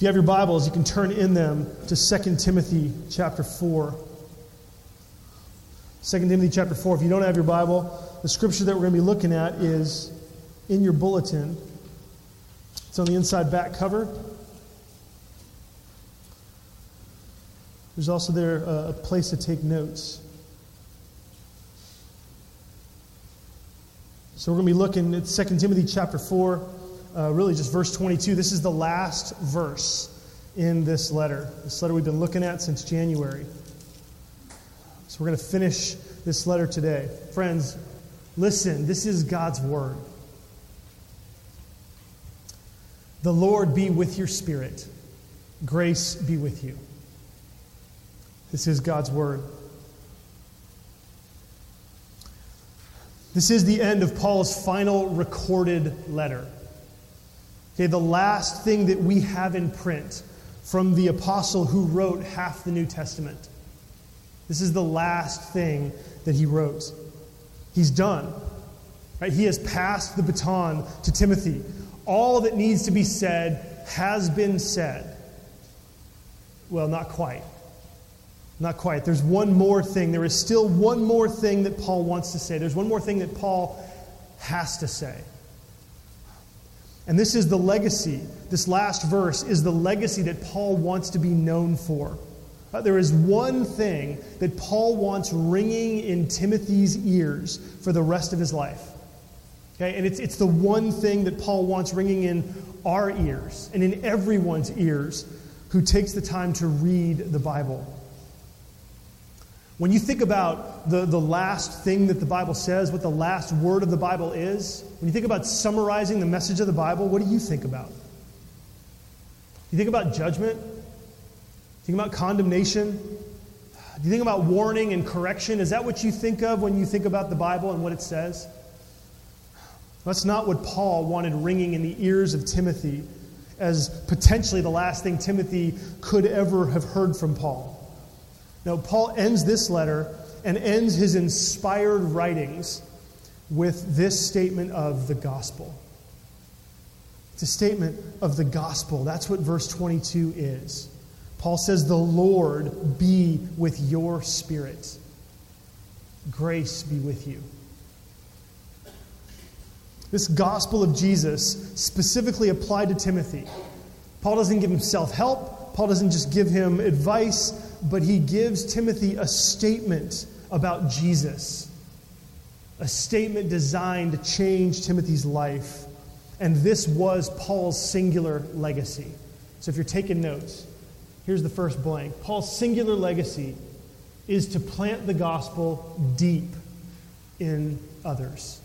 If you have your Bibles, you can turn in them to 2 Timothy chapter 4. 2 Timothy chapter 4. If you don't have your Bible, the scripture that we're going to be looking at is in your bulletin. It's on the inside back cover. There's also there uh, a place to take notes. So we're going to be looking at 2 Timothy chapter 4, uh, really just verse 22. This is the last verse in this letter, this letter we've been looking at since January. So we're going to finish this letter today. Friends, listen, this is God's word. The Lord be with your spirit. Grace be with you. This is God's word. This is the end of Paul's final recorded letter. Okay, the last thing that we have in print from the apostle who wrote half the New Testament. This is the last thing that he wrote. He's done. Right? He has passed the baton to Timothy. All that needs to be said has been said. Well, not quite. Not quite. There's one more thing. There is still one more thing that Paul wants to say. There's one more thing that Paul has to say. And this is the legacy. This last verse is the legacy that Paul wants to be known for. Uh, there is one thing that Paul wants ringing in Timothy's ears for the rest of his life. Okay? And it's, it's the one thing that Paul wants ringing in our ears and in everyone's ears who takes the time to read the Bible. When you think about the, the last thing that the Bible says, what the last word of the Bible is, when you think about summarizing the message of the Bible, what do you think about? You think about judgment? Think about condemnation? Do you think about warning and correction? Is that what you think of when you think about the Bible and what it says? That's not what Paul wanted ringing in the ears of Timothy as potentially the last thing Timothy could ever have heard from Paul. Now, Paul ends this letter and ends his inspired writings with this statement of the gospel. It's a statement of the gospel. That's what verse 22 is. Paul says, The Lord be with your spirit. Grace be with you. This gospel of Jesus specifically applied to Timothy. Paul doesn't give him self help, Paul doesn't just give him advice, but he gives Timothy a statement about Jesus, a statement designed to change Timothy's life. And this was Paul's singular legacy. So if you're taking notes, here's the first blank Paul's singular legacy is to plant the gospel deep in others.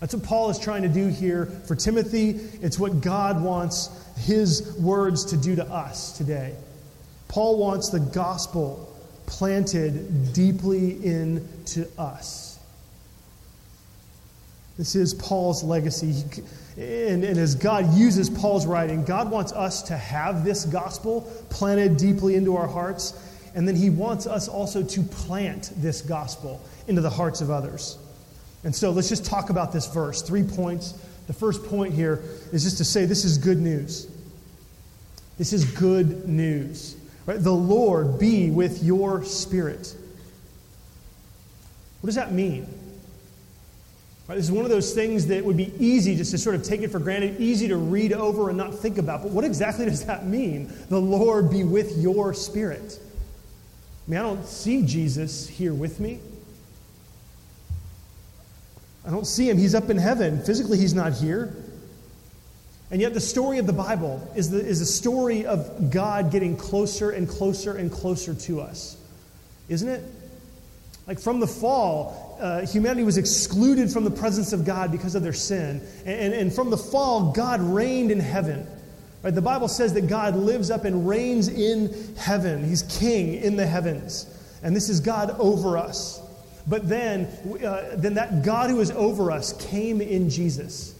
That's what Paul is trying to do here for Timothy. It's what God wants his words to do to us today. Paul wants the gospel planted deeply into us. This is Paul's legacy. And, and, as God uses Paul's writing, God wants us to have this gospel planted deeply into our hearts. And then he wants us also to plant this gospel into the hearts of others. And so let's just talk about this verse. Three points. The first point here is just to say this is good news. This is good news. Right? The Lord be with your spirit. What does that mean? Right, this is one of those things that would be easy just to sort of take it for granted, easy to read over and not think about. But what exactly does that mean? The Lord be with your spirit. I mean, I don't see Jesus here with me. I don't see him. He's up in heaven. Physically, he's not here. And yet, the story of the Bible is, the, is a story of God getting closer and closer and closer to us. Isn't it? Like from the fall, uh, humanity was excluded from the presence of God because of their sin. And, and, and from the fall, God reigned in heaven. Right? The Bible says that God lives up and reigns in heaven. He's king in the heavens. And this is God over us. But then, uh, then that God who is over us came in Jesus.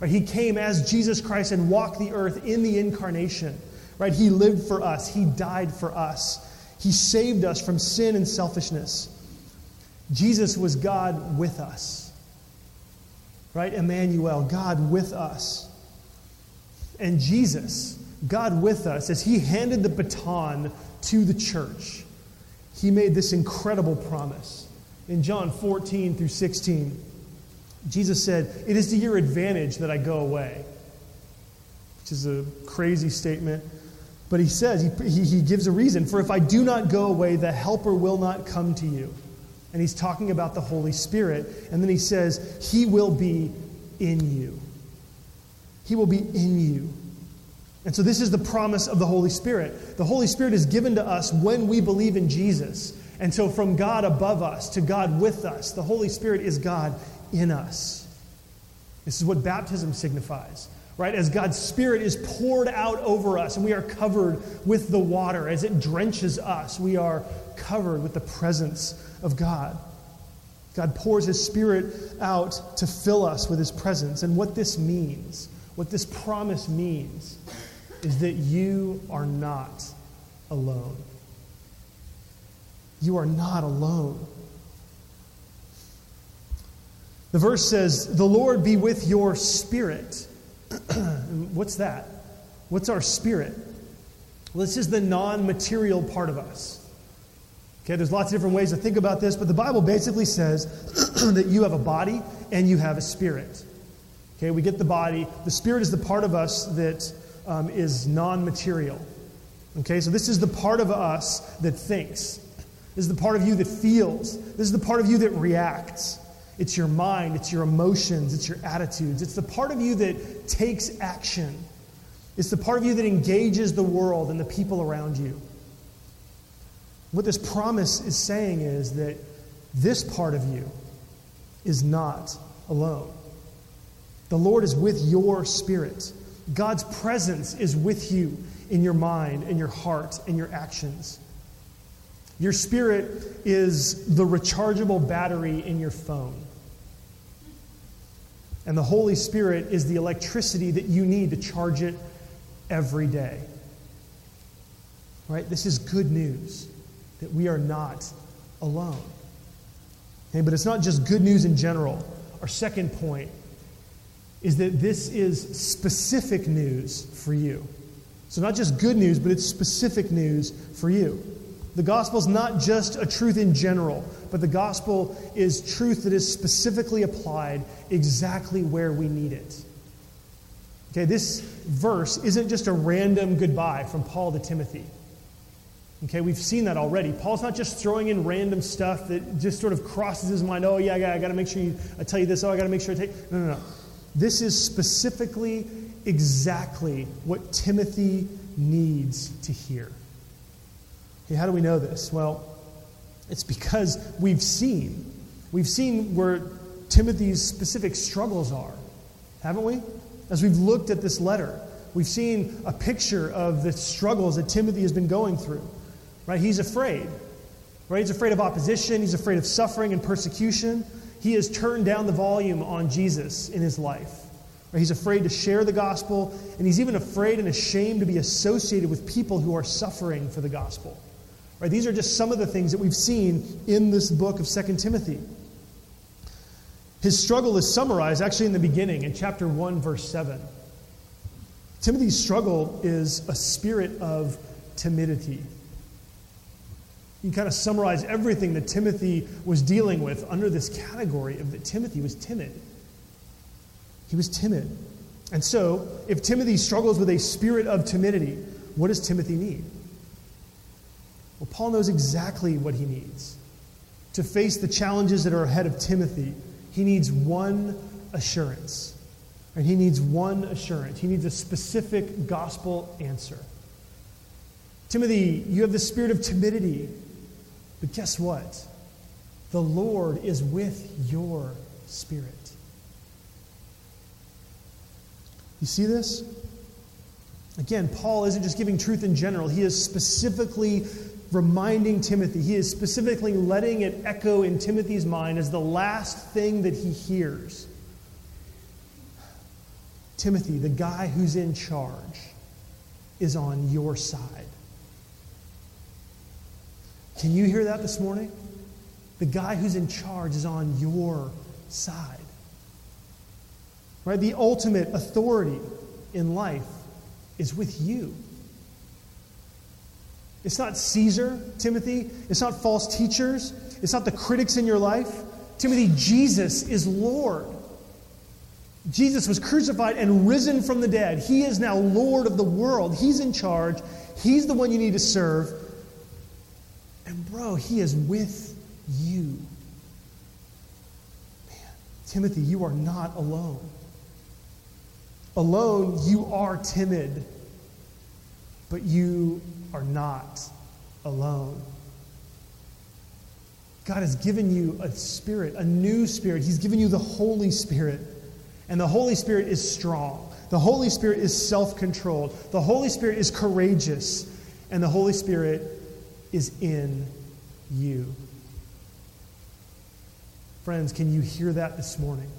Right? He came as Jesus Christ and walked the earth in the incarnation. Right? He lived for us, He died for us, He saved us from sin and selfishness. Jesus was God with us. Right? Emmanuel, God with us. And Jesus, God with us, as He handed the baton to the church, He made this incredible promise. In John 14 through 16, Jesus said, It is to your advantage that I go away, which is a crazy statement. But he says, he, he, gives a reason. For if I do not go away, the Helper will not come to you. And he's talking about the Holy Spirit. And then he says, He will be in you. He will be in you. And so, this is the promise of the Holy Spirit. The Holy Spirit is given to us when we believe in Jesus. And so, from God above us to God with us, the Holy Spirit is God in us. This is what baptism signifies, right? As God's Spirit is poured out over us and we are covered with the water, as it drenches us, we are covered with the presence of God. God pours His Spirit out to fill us with His presence. And what this means, what this promise means, is that you are not alone. You are not alone. The verse says, The Lord be with your spirit. What's that? What's our spirit? Well, this is the non material part of us. Okay, there's lots of different ways to think about this, but the Bible basically says that you have a body and you have a spirit. Okay, we get the body. The spirit is the part of us that um, is non material. Okay, so this is the part of us that thinks. This is the part of you that feels. This is the part of you that reacts. It's your mind, it's your emotions, it's your attitudes. It's the part of you that takes action. It's the part of you that engages the world and the people around you. What this promise is saying is that this part of you is not alone. The Lord is with your spirit. God's presence is with you in your mind, in your heart, in your actions. Your spirit is the rechargeable battery in your phone. And the Holy Spirit is the electricity that you need to charge it every day. Right? This is good news that we are not alone. Okay, but it's not just good news in general. Our second point is that this is specific news for you. So, not just good news, but it's specific news for you. The gospel is not just a truth in general, but the gospel is truth that is specifically applied exactly where we need it. Okay, this verse isn't just a random goodbye from Paul to Timothy. Okay, we've seen that already. Paul's not just throwing in random stuff that just sort of crosses his mind. Oh, yeah, I got, to make sure you, I tell you this. Oh, I got to make sure I take. No, no, no. This is specifically, exactly what Timothy needs to hear. Okay, how do we know this? Well, it's because we've seen. We've seen where Timothy's specific struggles are, haven't we? As we've looked at this letter, we've seen a picture of the struggles that Timothy has been going through. Right? He's afraid. Right? He's afraid of opposition, he's afraid of suffering and persecution. He has turned down the volume on Jesus in his life. Right? He's afraid to share the gospel, and he's even afraid and ashamed to be associated with people who are suffering for the gospel. Right? These are just some of the things that we've seen in this book of 2 Timothy. His struggle is summarized actually in the beginning, in chapter 1, verse 7. Timothy's struggle is a spirit of timidity. You kind of summarize everything that Timothy was dealing with under this category of that Timothy was timid. He was timid. And so, if Timothy struggles with a spirit of timidity, what does Timothy need? Well, Paul knows exactly what he needs. To face the challenges that are ahead of Timothy, he needs one assurance. And he needs one assurance. He needs a specific gospel answer. Timothy, you have the spirit of timidity. But guess what? The Lord is with your spirit. You see this? Again, Paul isn't just giving truth in general, he is specifically reminding Timothy, he is specifically letting it echo in Timothy's mind as the last thing that he hears. Timothy, the guy who's in charge, is on your side. Can you hear that this morning? The guy who's in charge is on your side. Right? The ultimate authority in life is with you. It's not Caesar, Timothy. It's not false teachers. It's not the critics in your life. Timothy, Jesus is Lord. Jesus was crucified and risen from the dead. He is now Lord of the world. He's in charge. He's the one you need to serve. And, bro, He is with you. Man, Timothy, you are not alone. Alone, you are timid, but you are not alone. God has given you a spirit, a new spirit. He's given you the Holy Spirit. And the Holy Spirit is strong. The Holy Spirit is self controlled. The Holy Spirit is courageous. And the Holy Spirit is in you. Friends, can you hear that this morning?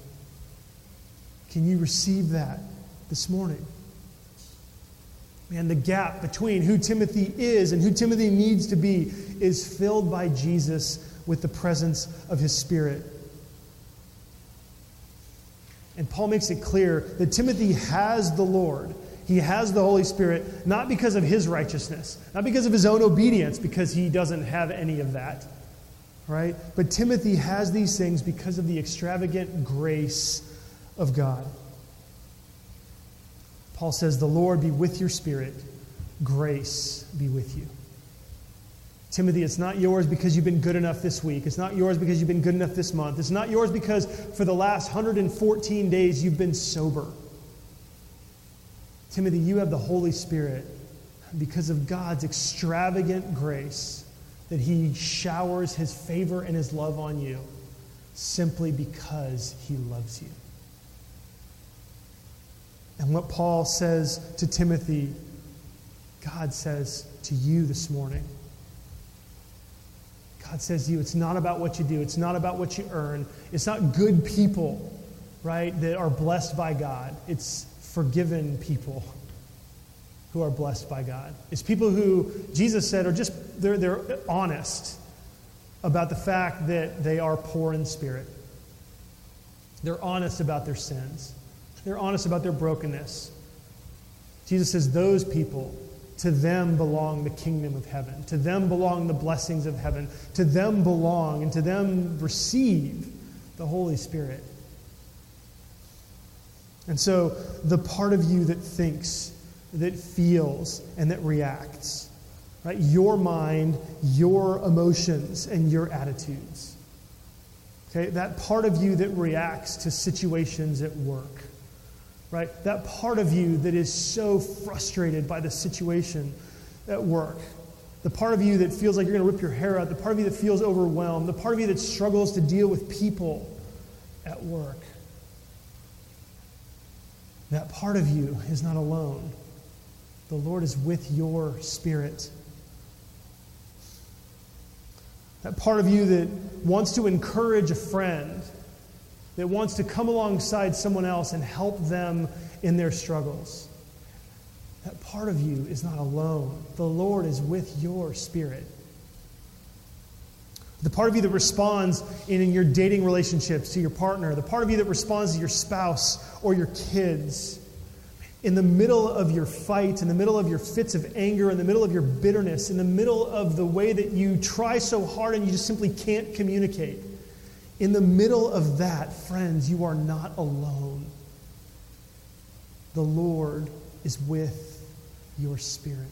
Can you receive that this morning? Man, the gap between who Timothy is and who Timothy needs to be is filled by Jesus with the presence of his Spirit. And Paul makes it clear that Timothy has the Lord. He has the Holy Spirit, not because of his righteousness, not because of his own obedience, because he doesn't have any of that. Right? But Timothy has these things because of the extravagant grace of God. Paul says, The Lord be with your spirit, grace be with you. Timothy, it's not yours because you've been good enough this week. It's not yours because you've been good enough this month. It's not yours because for the last 114 days you've been sober. Timothy, you have the Holy Spirit because of God's extravagant grace that He showers His favor and His love on you simply because He loves you. And what Paul says to Timothy, God says to you this morning. God says to you, it's not about what you do, it's not about what you earn, it's not good people, right, that are blessed by God. It's forgiven people who are blessed by God. It's people who Jesus said are just they're they're honest about the fact that they are poor in spirit. They're honest about their sins. They're honest about their brokenness. Jesus says those people to them belong the kingdom of heaven. To them belong the blessings of heaven. To them belong and to them receive the Holy Spirit. And so, the part of you that thinks, that feels, and that reacts, right? Your mind, your emotions, and your attitudes. Okay? That part of you that reacts to situations at work right? That part of you that is so frustrated by the situation at work. The part of you that feels like you're going to rip your hair out. The part of you that feels overwhelmed. The part of you that struggles to deal with people at work. That part of you is not alone. The Lord is with your spirit. That part of you that wants to encourage a friend that wants to come alongside someone else and help them in their struggles. That part of you is not alone. The Lord is with your spirit. The part of you that responds in, in your dating relationships to your partner, the part of you that responds to your spouse or your kids, in the middle of your fight, in the middle of your fits of anger, in the middle of your bitterness, in the middle of the way that you try so hard and you just simply can't communicate. In the middle of that, friends, you are not alone. The Lord is with your spirit.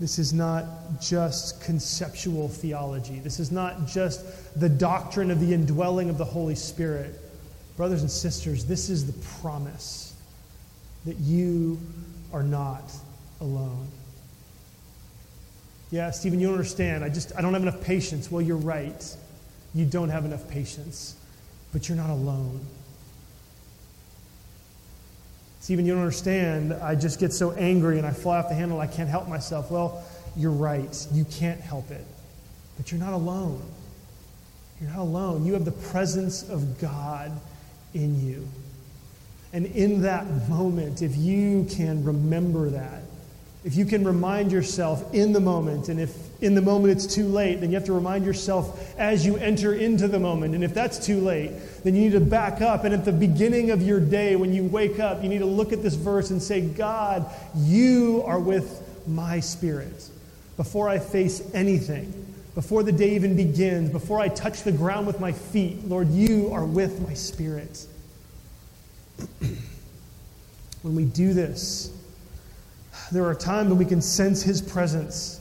This is not just conceptual theology. This is not just the doctrine of the indwelling of the Holy Spirit. Brothers and sisters, this is the promise that you are not alone. Yeah, Stephen, you don't understand. I just I don't have enough patience. Well, you're right. You don't have enough patience, but you're not alone. Stephen, you don't understand. I just get so angry and I fly off the handle. I can't help myself. Well, you're right. You can't help it, but you're not alone. You're not alone. You have the presence of God in you. And in that moment, if you can remember that, if you can remind yourself in the moment, and if in the moment it's too late, then you have to remind yourself as you enter into the moment. And if that's too late, then you need to back up. And at the beginning of your day, when you wake up, you need to look at this verse and say, God, you are with my spirit. Before I face anything, before the day even begins, before I touch the ground with my feet, Lord, you are with my spirit. when we do this, there are times when we can sense His presence.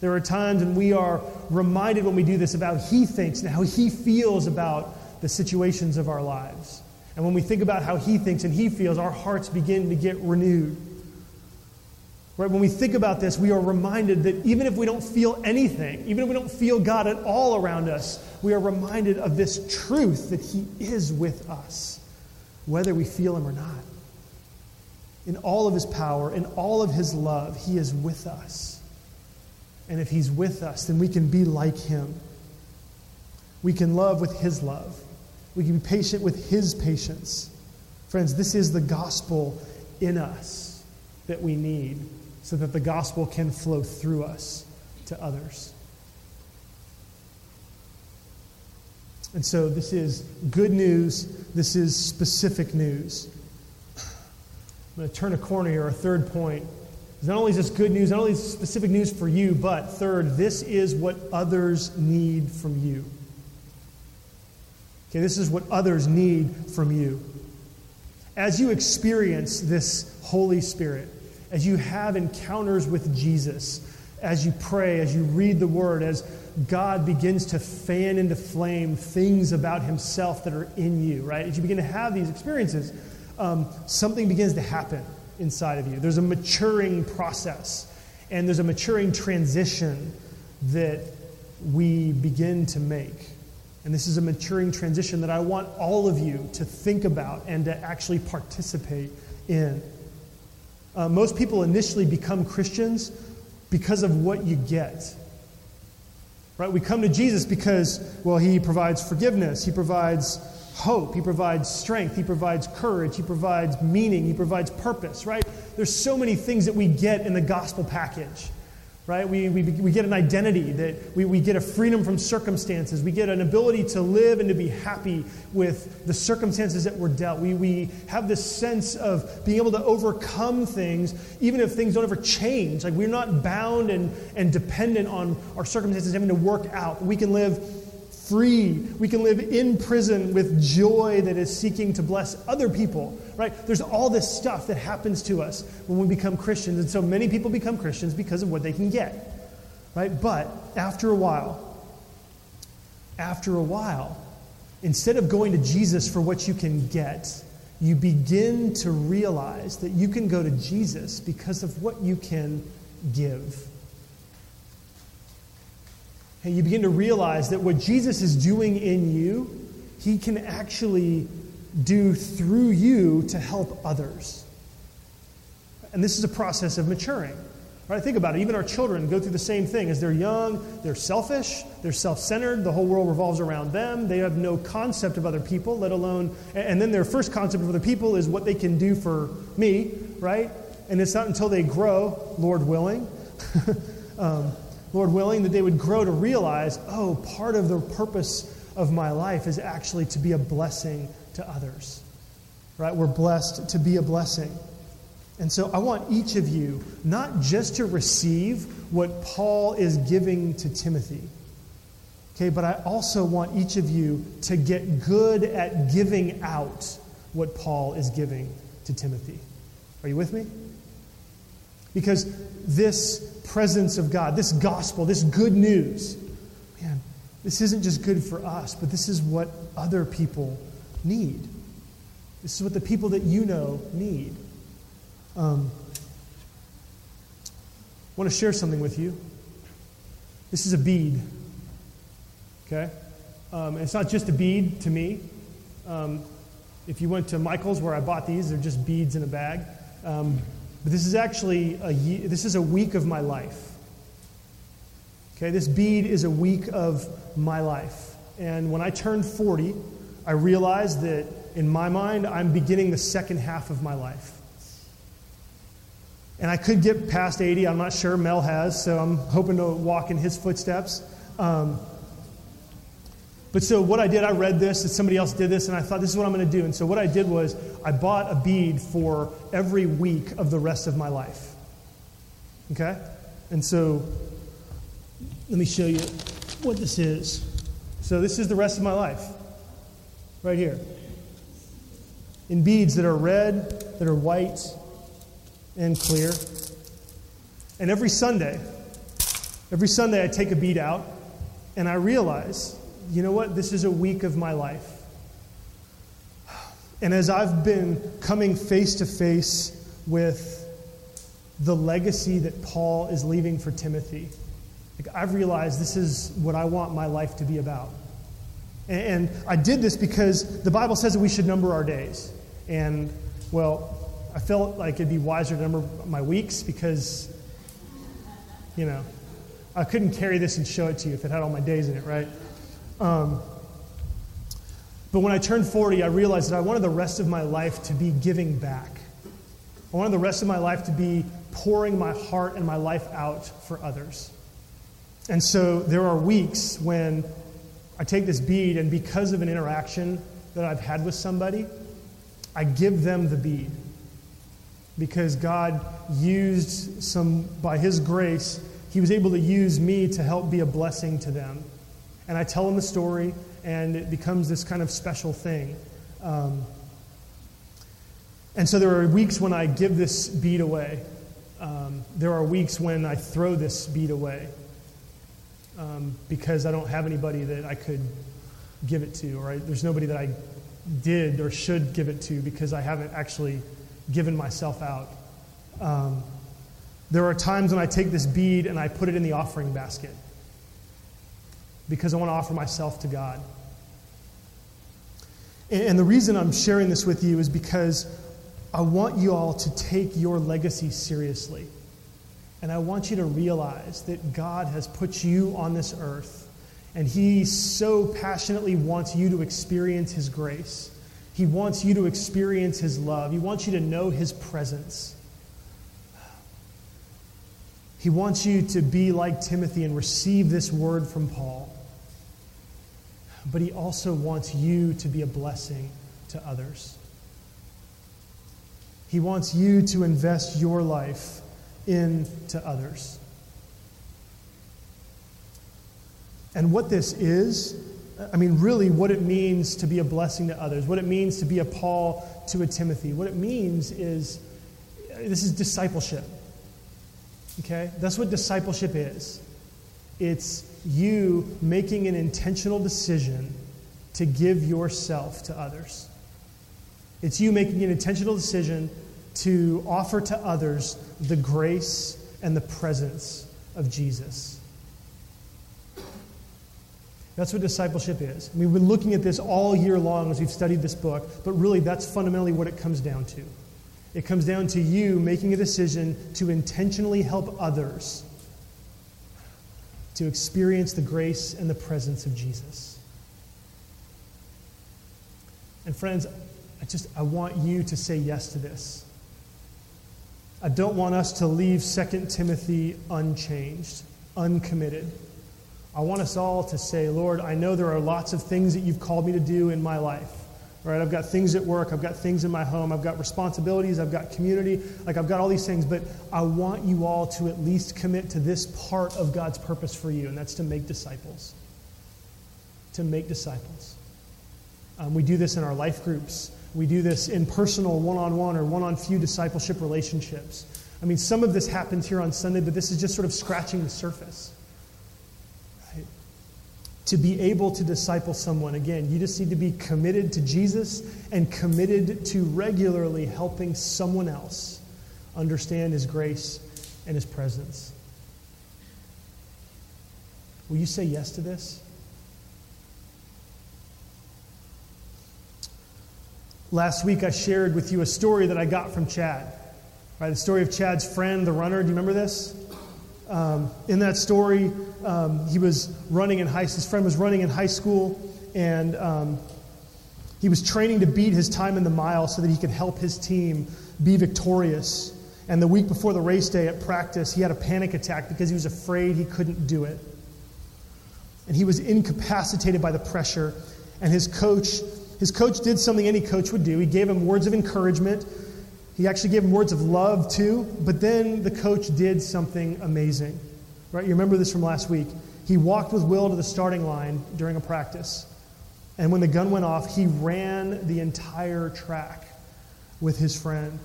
There are times when we are reminded when we do this about He thinks and how He feels about the situations of our lives. And when we think about how He thinks and He feels, our hearts begin to get renewed. Right? When we think about this, we are reminded that even if we don't feel anything, even if we don't feel God at all around us, we are reminded of this truth that He is with us, whether we feel Him or not. In all of His power, in all of His love, He is with us. And if He's with us, then we can be like Him. We can love with His love. We can be patient with His patience. Friends, this is the gospel in us that we need so that the gospel can flow through us to others. And so this is good news, this is specific news. I'm going to turn a corner here. Our third point is not only is this good news, not only is this specific news for you, but third, this is what others need from you. Okay, this is what others need from you. As you experience this Holy Spirit, as you have encounters with Jesus, as you pray, as you read the Word, as God begins to fan into flame things about Himself that are in you, right? As you begin to have these experiences, um, something begins to happen inside of you. There's a maturing process, and there's a maturing transition that we begin to make. And this is a maturing transition that I want all of you to think about and to actually participate in. Uh, most people initially become Christians because of what you get. Right? We come to Jesus because, well, he provides forgiveness, he provides hope, he provides strength, he provides courage, he provides meaning, he provides purpose, right? There's so many things that we get in the gospel package right? We, we, we get an identity, that we, we get a freedom from circumstances. We get an ability to live and to be happy with the circumstances that we're dealt. We, we have this sense of being able to overcome things, even if things don't ever change. Like we're not bound and, and dependent on our circumstances having to work out. We can live free. We can live in prison with joy that is seeking to bless other people, right? There's all this stuff that happens to us when we become Christians. And so many people become Christians because of what they can get, right? But after a while, after a while, instead of going to Jesus for what you can get, you begin to realize that you can go to Jesus because of what you can give. And you begin to realize that what Jesus is doing in you, he can actually do through you to help others. And this is a process of maturing. Right? Think about it. Even our children go through the same thing. As they're young, they're selfish, they're self centered, the whole world revolves around them. They have no concept of other people, let alone, and then their first concept of other people is what they can do for me, right? And it's not until they grow, Lord willing, um, Lord willing, that they would grow to realize, oh, part of the purpose of my life is actually to be a blessing to others. Right? We're blessed to be a blessing. And so I want each of you not just to receive what Paul is giving to Timothy, okay, but I also want each of you to get good at giving out what Paul is giving to Timothy. Are you with me? Because this presence of God, this gospel, this good news, man, this isn't just good for us, but this is what other people need. This is what the people that you know need. Um, I want to share something with you. This is a bead. Okay? Um, it's not just a bead to me. Um, if you went to Michael's where I bought these, they're just beads in a bag. But this is actually a, this is a week of my life. Okay, this bead is a week of my life. And when I turned 40, I realized that in my mind, I'm beginning the second half of my life. And I could get past 80. I'm not sure. Mel has, so I'm hoping to walk in his footsteps. Um, but so what I did, I read this, that somebody else did this, and I thought, this is what I'm going to do. And so what I did was I bought a bead for every week of the rest of my life. Okay? And so let me show you what this is. So this is the rest of my life, right here. In beads that are red, that are white, and clear. And every Sunday, every Sunday I take a bead out and I realize, you know what? This is a week of my life. And as I've been coming face to face with the legacy that Paul is leaving for Timothy, like I've realized this is what I want my life to be about. And, and I did this because the Bible says that we should number our days. And, well, I felt like it'd be wiser to number my weeks because, you know, I couldn't carry this and show it to you if it had all my days in it, right? Um, but when I turned 40, I realized that I wanted the rest of my life to be giving back. I wanted the rest of my life to be pouring my heart and my life out for others. And so there are weeks when I take this bead, and because of an interaction that I've had with somebody, I give them the bead because God used some, by His grace, He was able to use me to help be a blessing to them. And I tell them the story, and it becomes this kind of special thing. Um, and so there are weeks when I give this bead away. Um, there are weeks when I throw this bead away um, because I don't have anybody that I could give it to, or I, there's nobody that I did or should give it to because I haven't actually given myself out. Um, there are times when I take this bead and I put it in the offering basket because I want to offer myself to God. And, and the reason I'm sharing this with you is because I want you all to take your legacy seriously. And I want you to realize that God has put you on this earth, and He so passionately wants you to experience His grace. He wants you to experience His love. He wants you to know His presence. He wants you to be like Timothy and receive this word from Paul. But He also wants you to be a blessing to others. He wants you to invest your life into others. And what this is, I mean, really, what it means to be a blessing to others, what it means to be a Paul to a Timothy, what it means is this is discipleship. Okay? That's what discipleship is. It's you making an intentional decision to give yourself to others. It's you making an intentional decision to offer to others the grace and the presence of Jesus. That's what discipleship is. We've been looking at this all year long as we've studied this book, but really that's fundamentally what it comes down to. It comes down to you making a decision to intentionally help others to experience the grace and the presence of Jesus. And friends, I just I want you to say yes to this. I don't want us to leave 2 Timothy unchanged, uncommitted. I want us all to say, Lord, I know there are lots of things that you've called me to do in my life. Right? I've got things at work, I've got things in my home, I've got responsibilities, I've got community, like I've got all these things, but I want you all to at least commit to this part of God's purpose for you, and that's to make disciples. To make disciples. Um, we do this in our life groups. We do this in personal one on one or one on few discipleship relationships. I mean, some of this happens here on Sunday, but this is just sort of scratching the surface to be able to disciple someone. Again, you just need to be committed to Jesus and committed to regularly helping someone else understand His grace and His presence. Will you say yes to this? Last week, I shared with you a story that I got from Chad. Right, the story of Chad's friend, the runner. Do you remember this? Um, in that story, um, he was running in high. His friend was running in high school, and um, he was training to beat his time in the mile so that he could help his team be victorious. And the week before the race day at practice, he had a panic attack because he was afraid he couldn't do it. And he was incapacitated by the pressure. And his coach, his coach did something any coach would do. He gave him words of encouragement. He actually gave him words of love too. But then the coach did something amazing. Right? You remember this from last week. He walked with Will to the starting line during a practice. And when the gun went off, he ran the entire track with his friend.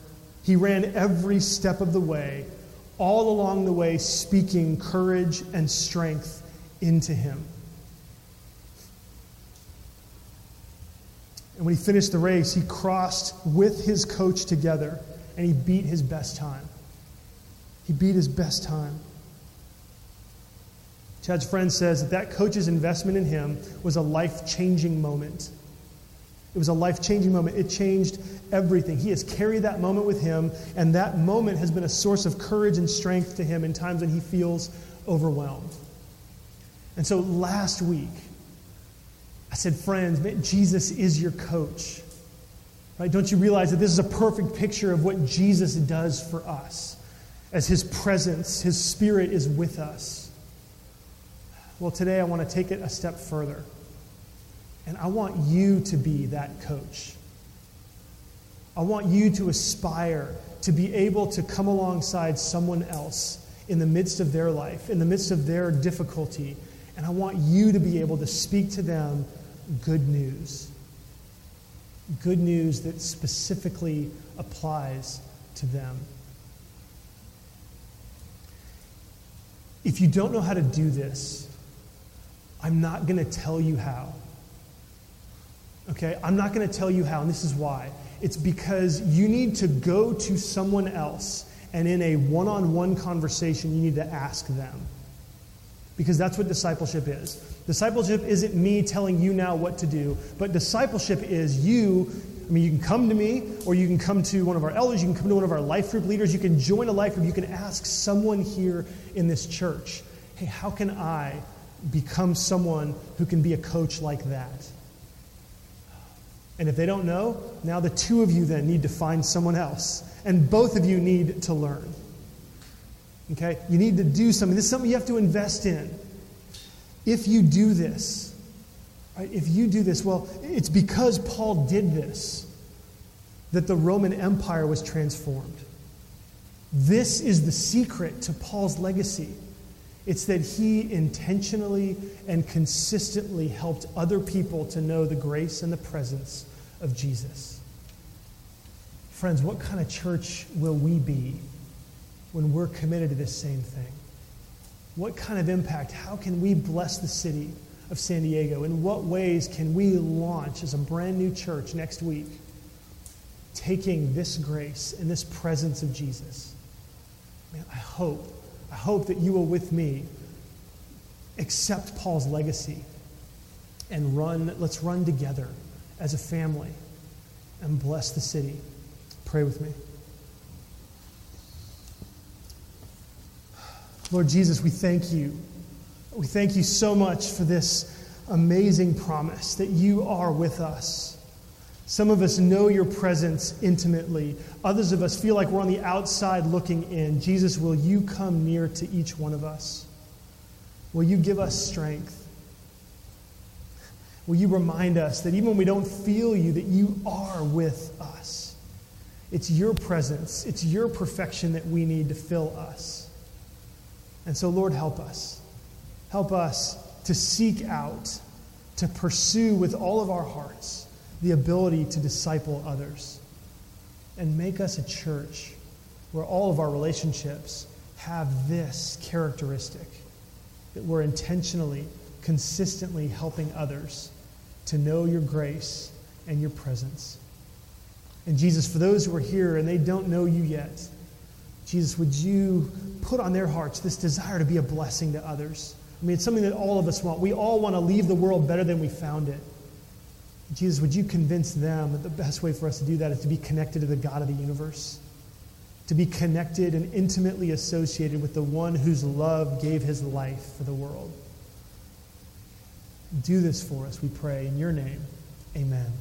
He ran every step of the way, all along the way, speaking courage and strength into him. And when he finished the race, he crossed with his coach together and he beat his best time. He beat his best time. Chad's friend says that that coach's investment in him was a life changing moment. It was a life changing moment. It changed everything. He has carried that moment with him, and that moment has been a source of courage and strength to him in times when he feels overwhelmed. And so last week, I said, Friends, Jesus is your coach. Right? Don't you realize that this is a perfect picture of what Jesus does for us? As his presence, his spirit is with us. Well, today I want to take it a step further. And I want you to be that coach. I want you to aspire to be able to come alongside someone else in the midst of their life, in the midst of their difficulty. And I want you to be able to speak to them good news. Good news that specifically applies to them. If you don't know how to do this, I'm not going to tell you how. Okay? I'm not going to tell you how, and this is why. It's because you need to go to someone else, and in a one on one conversation, you need to ask them. Because that's what discipleship is. Discipleship isn't me telling you now what to do, but discipleship is you. I mean, you can come to me, or you can come to one of our elders, you can come to one of our life group leaders, you can join a life group, you can ask someone here in this church, hey, how can I become someone who can be a coach like that. And if they don't know, now the two of you then need to find someone else. And both of you need to learn. Okay? You need to do something. This is something you have to invest in. If you do this, right, if you do this, well, it's because Paul did this that the Roman Empire was transformed. This is the secret to Paul's legacy. It's that he intentionally and consistently helped other people to know the grace and the presence of Jesus. Friends, what kind of church will we be when we're committed to this same thing? What kind of impact? How can we bless the city of San Diego? In what ways can we launch as a brand new church next week, taking this grace and this presence of Jesus? Man, I hope I hope that you will, with me, accept Paul's legacy and run, let's run together as a family and bless the city. Pray with me. Lord Jesus, we thank you. We thank you so much for this amazing promise that you are with us. Some of us know your presence intimately. Others of us feel like we're on the outside looking in. Jesus, will you come near to each one of us? Will you give us strength? Will you remind us that even when we don't feel you, that you are with us? It's your presence, it's your perfection that we need to fill us. And so, Lord, help us. Help us to seek out, to pursue with all of our hearts the ability to disciple others and make us a church where all of our relationships have this characteristic that we're intentionally, consistently helping others to know your grace and your presence. And Jesus, for those who are here and they don't know you yet, Jesus, would you put on their hearts this desire to be a blessing to others? I mean, it's something that all of us want. We all want to leave the world better than we found it. Jesus, would you convince them that the best way for us to do that is to be connected to the God of the universe? To be connected and intimately associated with the one whose love gave his life for the world. Do this for us, we pray. In your name, amen.